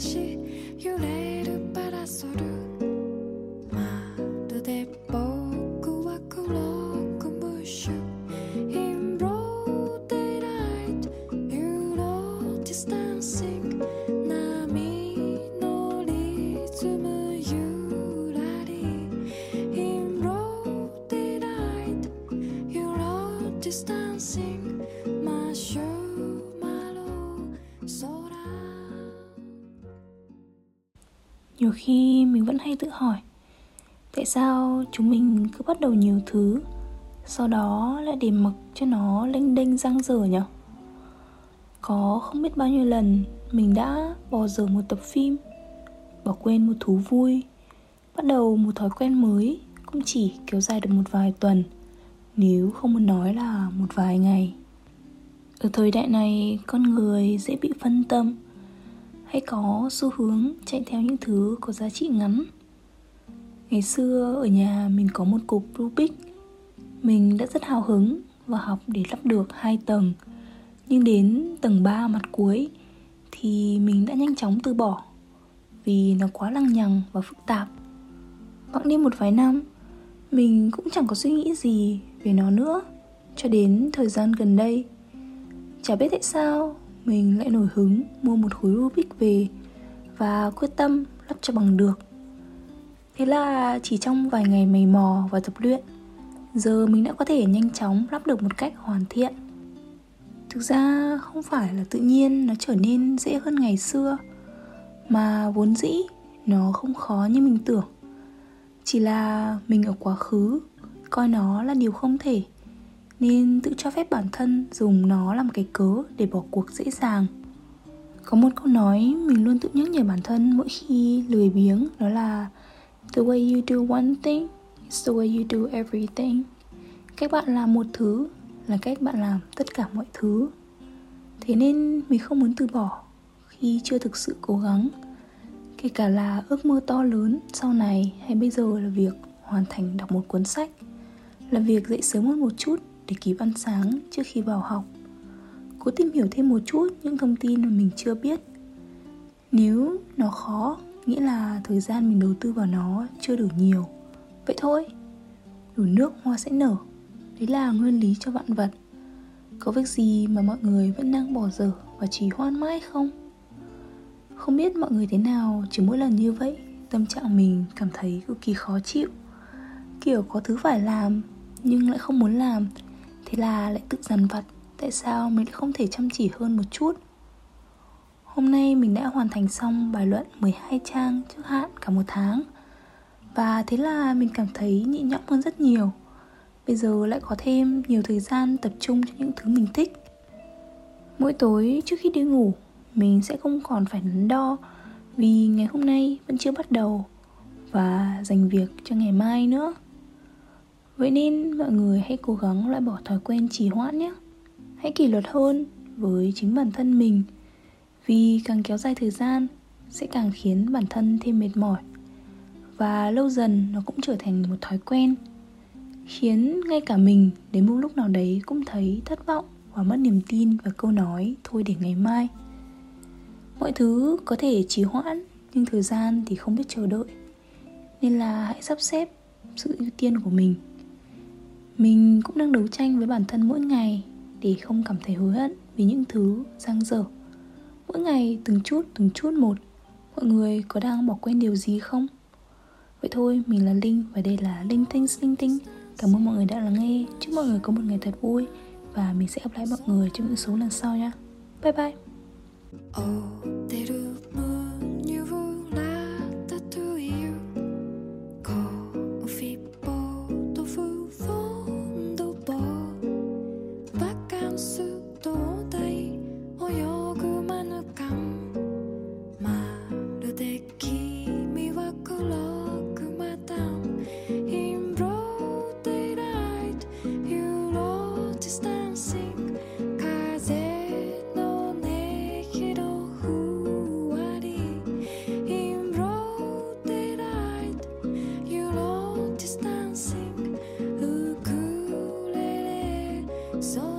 し揺れるパラソルまるで僕は黒くムッシュ In broad daylight you know distancing 波のリズムゆらり In broad daylight you know My 真正 nhiều khi mình vẫn hay tự hỏi, tại sao chúng mình cứ bắt đầu nhiều thứ, sau đó lại để mặc cho nó lênh đênh răng dở nhở? có không biết bao nhiêu lần mình đã bỏ dở một tập phim, bỏ quên một thú vui, bắt đầu một thói quen mới cũng chỉ kéo dài được một vài tuần, nếu không muốn nói là một vài ngày ở thời đại này, con người dễ bị phân tâm hay có xu hướng chạy theo những thứ có giá trị ngắn. Ngày xưa ở nhà mình có một cục rubik. Mình đã rất hào hứng và học để lắp được hai tầng. Nhưng đến tầng 3 mặt cuối thì mình đã nhanh chóng từ bỏ vì nó quá lằng nhằng và phức tạp. Bẵng đi một vài năm, mình cũng chẳng có suy nghĩ gì về nó nữa. Cho đến thời gian gần đây, chả biết tại sao mình lại nổi hứng mua một khối Rubik về và quyết tâm lắp cho bằng được. Thế là chỉ trong vài ngày mày mò và tập luyện, giờ mình đã có thể nhanh chóng lắp được một cách hoàn thiện. Thực ra không phải là tự nhiên nó trở nên dễ hơn ngày xưa, mà vốn dĩ nó không khó như mình tưởng. Chỉ là mình ở quá khứ coi nó là điều không thể nên tự cho phép bản thân dùng nó làm cái cớ để bỏ cuộc dễ dàng. Có một câu nói mình luôn tự nhắc nhở bản thân mỗi khi lười biếng, đó là, the way you do one thing is the way you do everything. Cách bạn làm một thứ là cách bạn làm tất cả mọi thứ. Thế nên mình không muốn từ bỏ khi chưa thực sự cố gắng, kể cả là ước mơ to lớn sau này hay bây giờ là việc hoàn thành đọc một cuốn sách, là việc dậy sớm hơn một chút để kịp ăn sáng trước khi vào học. Cố tìm hiểu thêm một chút những thông tin mà mình chưa biết. Nếu nó khó, nghĩa là thời gian mình đầu tư vào nó chưa đủ nhiều. Vậy thôi, đủ nước hoa sẽ nở. Đấy là nguyên lý cho vạn vật. Có việc gì mà mọi người vẫn đang bỏ dở và chỉ hoan mãi không? Không biết mọi người thế nào, chỉ mỗi lần như vậy, tâm trạng mình cảm thấy cực kỳ khó chịu. Kiểu có thứ phải làm, nhưng lại không muốn làm. Thế là lại tự dằn vặt. Tại sao mình lại không thể chăm chỉ hơn một chút? Hôm nay mình đã hoàn thành xong bài luận 12 trang trước hạn cả một tháng. Và thế là mình cảm thấy nhẹ nhõm hơn rất nhiều. Bây giờ lại có thêm nhiều thời gian tập trung cho những thứ mình thích. Mỗi tối trước khi đi ngủ, Mình sẽ không còn phải nắn đo Vì ngày hôm nay vẫn chưa bắt đầu Và dành việc cho ngày mai nữa. Vậy nên mọi người hãy cố gắng loại bỏ thói quen trì hoãn nhé. Hãy kỷ luật hơn với chính bản thân mình, Vì càng kéo dài thời gian sẽ càng khiến bản thân thêm mệt mỏi, Và lâu dần nó cũng trở thành một thói quen, Khiến ngay cả mình đến một lúc nào đấy cũng thấy thất vọng và mất niềm tin vào câu nói thôi để ngày mai Mọi thứ có thể trì hoãn, nhưng thời gian thì không biết chờ đợi, Nên là hãy sắp xếp sự ưu tiên của mình mình cũng đang đấu tranh với bản thân mỗi ngày để không cảm thấy hối hận vì những thứ giang dở. Mỗi ngày từng chút từng chút một, mọi người có đang bỏ quên điều gì không? Vậy thôi, mình là linh và đây là linh tinh linh tinh. Cảm ơn mọi người đã lắng nghe. Chúc mọi người có một ngày thật vui và mình sẽ gặp lại mọi người trong những số lần sau nha. Bye bye. So